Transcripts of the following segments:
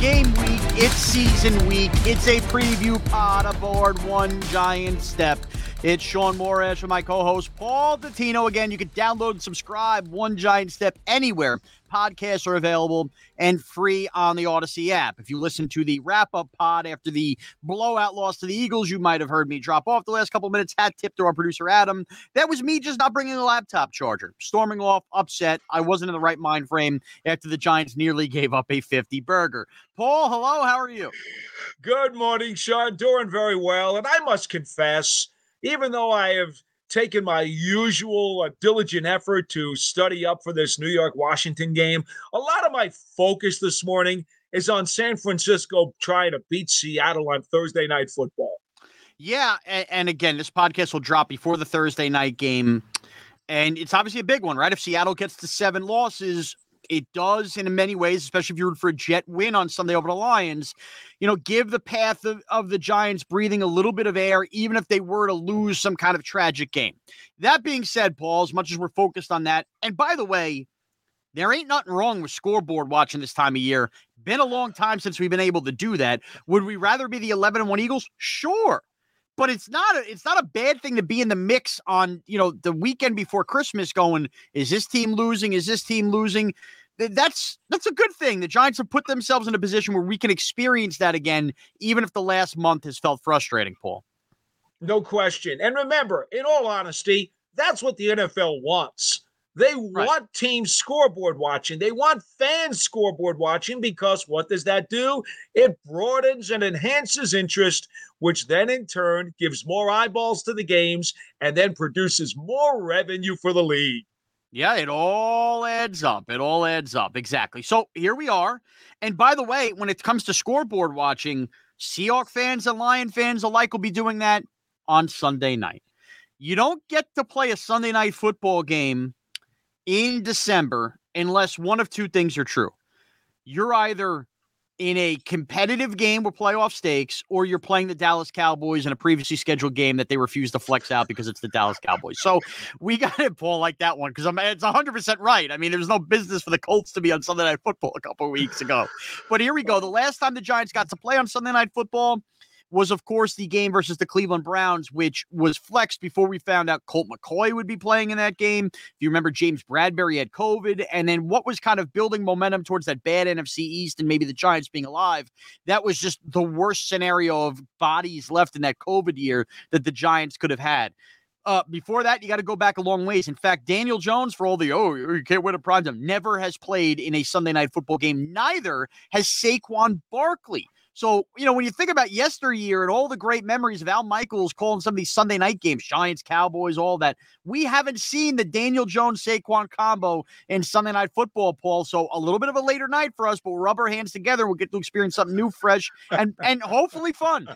Game week. It's season week. It's a preview pod aboard One Giant Step. It's Shaun Morash with my co-host Paul Dottino. Again, you can download and subscribe One Giant Step anywhere podcasts are available and free on the Audacy app. If you listen to the wrap-up pod after the blowout loss to the Eagles, you might have heard me drop off the last couple minutes. Hat tip to our producer Adam. That was me just not bringing the laptop charger, storming off, upset. I wasn't in the right mind frame after the Giants nearly gave up a 50 burger. Paul, hello. How are you? Good morning, Shaun. Doing very well, and I must confess, even though I have taken my usual uh, diligent effort to study up for this New York Washington game. A lot of my focus this morning is on San Francisco trying to beat Seattle on Thursday night football. Yeah, and, and again, this podcast will drop before the Thursday night game. And it's obviously a big one, right? If Seattle gets to seven losses, it does in many ways, especially if you're for a jet win on Sunday over the Lions, you know, give the path of, of the Giants breathing a little bit of air, even if they were to lose some kind of tragic game. That being said, Paul, as much as we're focused on that, and by the way, there ain't nothing wrong with scoreboard watching this time of year. Been a long time since we've been able to do that. Would we rather be the 11 and 1 Eagles? Sure. But it's not a it's not a bad thing to be in the mix on, you know, the weekend before Christmas going, is this team losing? Is this team losing? That's that's a good thing. The Giants have put themselves in a position where we can experience that again, even if the last month has felt frustrating, Paul. No question. And remember, in all honesty, that's what the NFL wants. They right. want teams scoreboard watching. They want fans scoreboard watching because what does that do? It broadens and enhances interest, which then in turn gives more eyeballs to the games and then produces more revenue for the league. Yeah, it all adds up. It all adds up. Exactly. So here we are. And by the way, when it comes to scoreboard watching, Seahawk fans and Lion fans alike will be doing that on Sunday night. You don't get to play a Sunday night football game in December unless one of two things are true. You're either in a competitive game with playoff stakes, or you're playing the Dallas Cowboys in a previously scheduled game that they refuse to flex out because it's the Dallas Cowboys. So we got it, Paul, like that one because I'm it's 100 percent right. I mean, there's no business for the Colts to be on Sunday Night Football a couple weeks ago, but here we go. The last time the Giants got to play on Sunday Night Football was, of course, the game versus the Cleveland Browns, which was flexed before we found out Colt McCoy would be playing in that game. If you remember, James Bradberry had COVID. And then what was kind of building momentum towards that bad NFC East and maybe the Giants being alive, that was just the worst scenario of bodies left in that COVID year that the Giants could have had. Uh, before that, you got to go back a long ways. In fact, Daniel Jones, for all the oh, you can't win a prime time, never has played in a Sunday night football game. Neither has Saquon Barkley. So, you know, when you think about yesteryear and all the great memories of Al Michaels calling some of these Sunday night games, Giants, Cowboys, all that, we haven't seen the Daniel Jones Saquon combo in Sunday night football, Paul. So a little bit of a later night for us, but we'll rub our hands together. We'll get to experience something new, fresh, and and hopefully fun.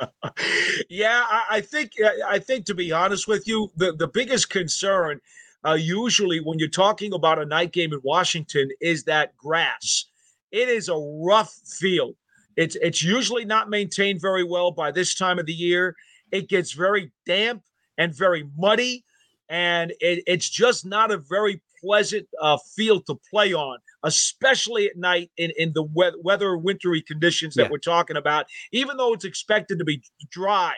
yeah, I, I think I think to be honest with you, the, the biggest concern uh, usually when you're talking about a night game in Washington is that grass. It is a rough field. It's it's usually not maintained very well by this time of the year. It gets very damp and very muddy, and it, it's just not a very pleasant uh, field to play on, especially at night in, in the we- weather wintry conditions that yeah. we're talking about, even though it's expected to be dry.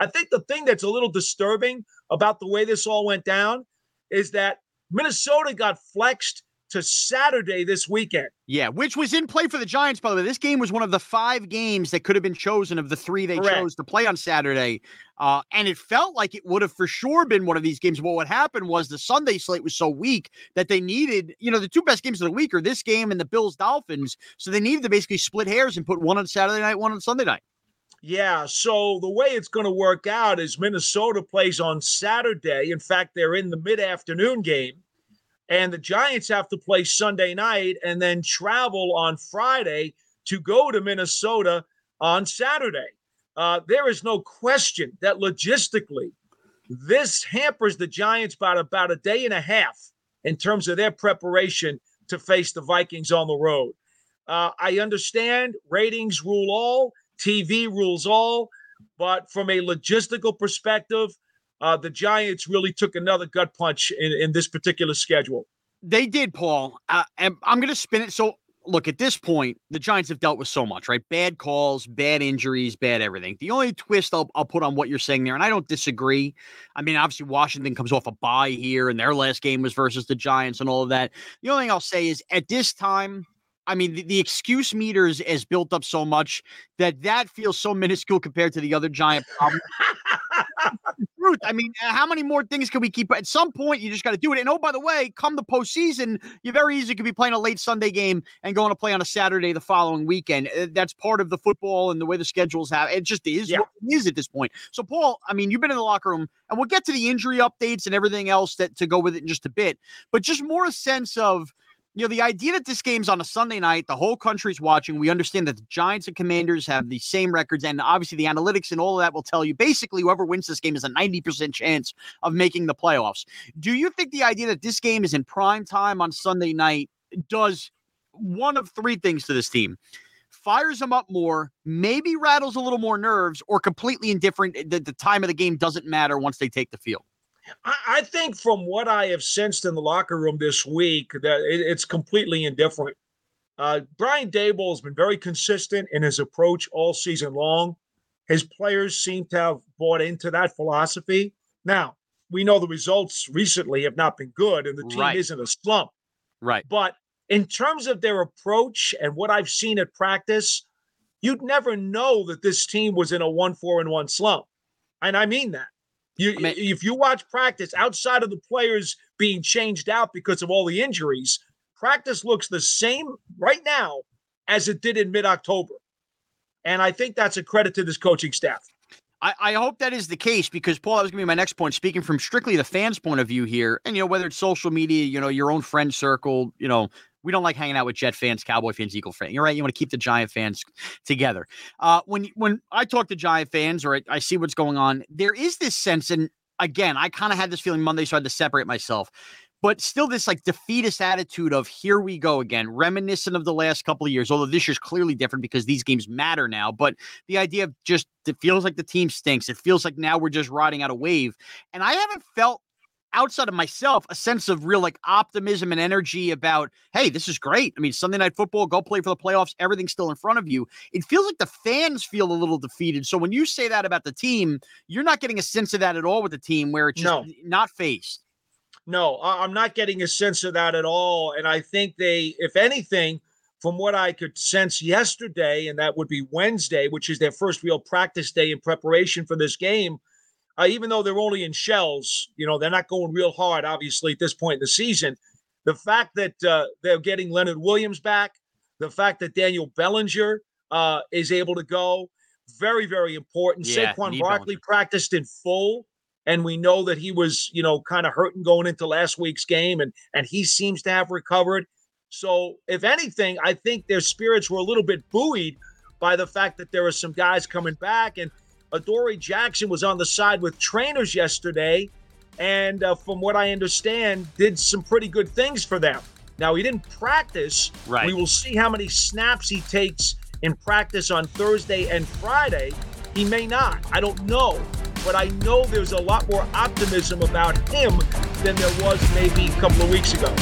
I think the thing that's a little disturbing about the way this all went down is that Minnesota got flexed to Saturday this weekend. Yeah, which was in play for the Giants, by the way. This game was one of the five games that could have been chosen of the three they Correct. chose to play on Saturday. Uh, and it felt like it would have for sure been one of these games. But what happened was the Sunday slate was so weak that they needed, you know, the two best games of the week are this game and the Bills Dolphins. So they needed to basically split hairs and put one on Saturday night, one on Sunday night. Yeah, so the way it's going to work out is Minnesota plays on Saturday. In fact, they're in the mid afternoon game. And the Giants have to play Sunday night and then travel on Friday to go to Minnesota on Saturday. Uh, there is no question that logistically, this hampers the Giants about about a day and a half in terms of their preparation to face the Vikings on the road. Uh, I understand ratings rule all, TV rules all, but from a logistical perspective, uh, the Giants really took another gut punch in, in this particular schedule. They did, Paul. Uh, and I'm going to spin it. So, look, at this point, the Giants have dealt with so much, right? Bad calls, bad injuries, bad everything. The only twist I'll, I'll put on what you're saying there, and I don't disagree. I mean, obviously, Washington comes off a bye here, and their last game was versus the Giants and all of that. The only thing I'll say is at this time, I mean, the, the excuse meters is built up so much that that feels so minuscule compared to the other giant problems. truth. I mean, uh, how many more things can we keep? At some point, you just got to do it. And oh, by the way, come the postseason, you very easily could be playing a late Sunday game and going to play on a Saturday the following weekend. Uh, That's part of the football and the way the schedules have. It just is Yeah. what it is at this point. So, Paul, I mean, you've been in the locker room, and we'll get to the injury updates and everything else that to go with it in just a bit. But just more a sense of you know, the idea that this game's on a Sunday night, the whole country's watching. We understand that the Giants and Commanders have the same records, and obviously the analytics and all of that will tell you basically whoever wins this game is a 90% chance of making the playoffs. Do you think the idea that this game is in prime time on Sunday night does one of three things to this team? Fires them up more, maybe rattles a little more nerves, or completely indifferent that the time of the game doesn't matter once they take the field? I, think from what I have sensed in the locker room this week, that it's completely indifferent. Uh, Brian Daboll has been very consistent in his approach all season long. His players seem to have bought into that philosophy. Now, we know the results recently have not been good, and the team Right. is in a slump. Right. But in terms of their approach and what I've seen at practice, you'd never know that this team was in a one four and one slump. And I mean that. You, I mean- if you watch practice outside of the players being changed out because of all the injuries, practice looks the same right now as it did in mid October. And I think that's a credit to this coaching staff. I, I hope that is the case because Paul, that was gonna be my next point. Speaking from strictly the fans' point of view here, and you know whether it's social media, you know your own friend circle, you know we don't like hanging out with Jet fans, Cowboy fans, Eagle fans. You're right. You want to keep the Giant fans together. Uh, when when I talk to Giant fans or I, I see what's going on, there is this sense, and again, I kind of had this feeling Monday, so I had to separate myself. But still, this like defeatist attitude of here we go again, reminiscent of the last couple of years. Although this year's clearly different because these games matter now. But the idea of just it feels like the team stinks. It feels like now we're just riding out a wave. And I haven't felt outside of myself a sense of real like optimism and energy about, hey, this is great. I mean, Sunday night football, go play for the playoffs, everything's still in front of you. It feels like the fans feel a little defeated. So when you say that about the team, you're not getting a sense of that at all with the team where it's just No. not faced. No, I'm not getting a sense of that at all. And I think they, if anything, from what I could sense yesterday, and that would be Wednesday, which is their first real practice day in preparation for this game, uh, even though they're only in shells, you know, they're not going real hard, obviously, at this point in the season. The fact that uh, they're getting Leonard Williams back, the fact that Daniel Bellinger uh, is able to go, very, very important. Yeah, Saquon Barkley practiced in full and we know that he was, you know, kind of hurting going into last week's game, and and he seems to have recovered. So, if anything, I think their spirits were a little bit buoyed by the fact that there are some guys coming back, and Adoree Jackson was on the side with trainers yesterday, and uh, from what I understand, did some pretty good things for them. Now he didn't practice. Right. We will see how many snaps he takes in practice on Thursday and Friday. He may not. I don't know. But I know there's a lot more optimism about him than there was maybe a couple of weeks ago.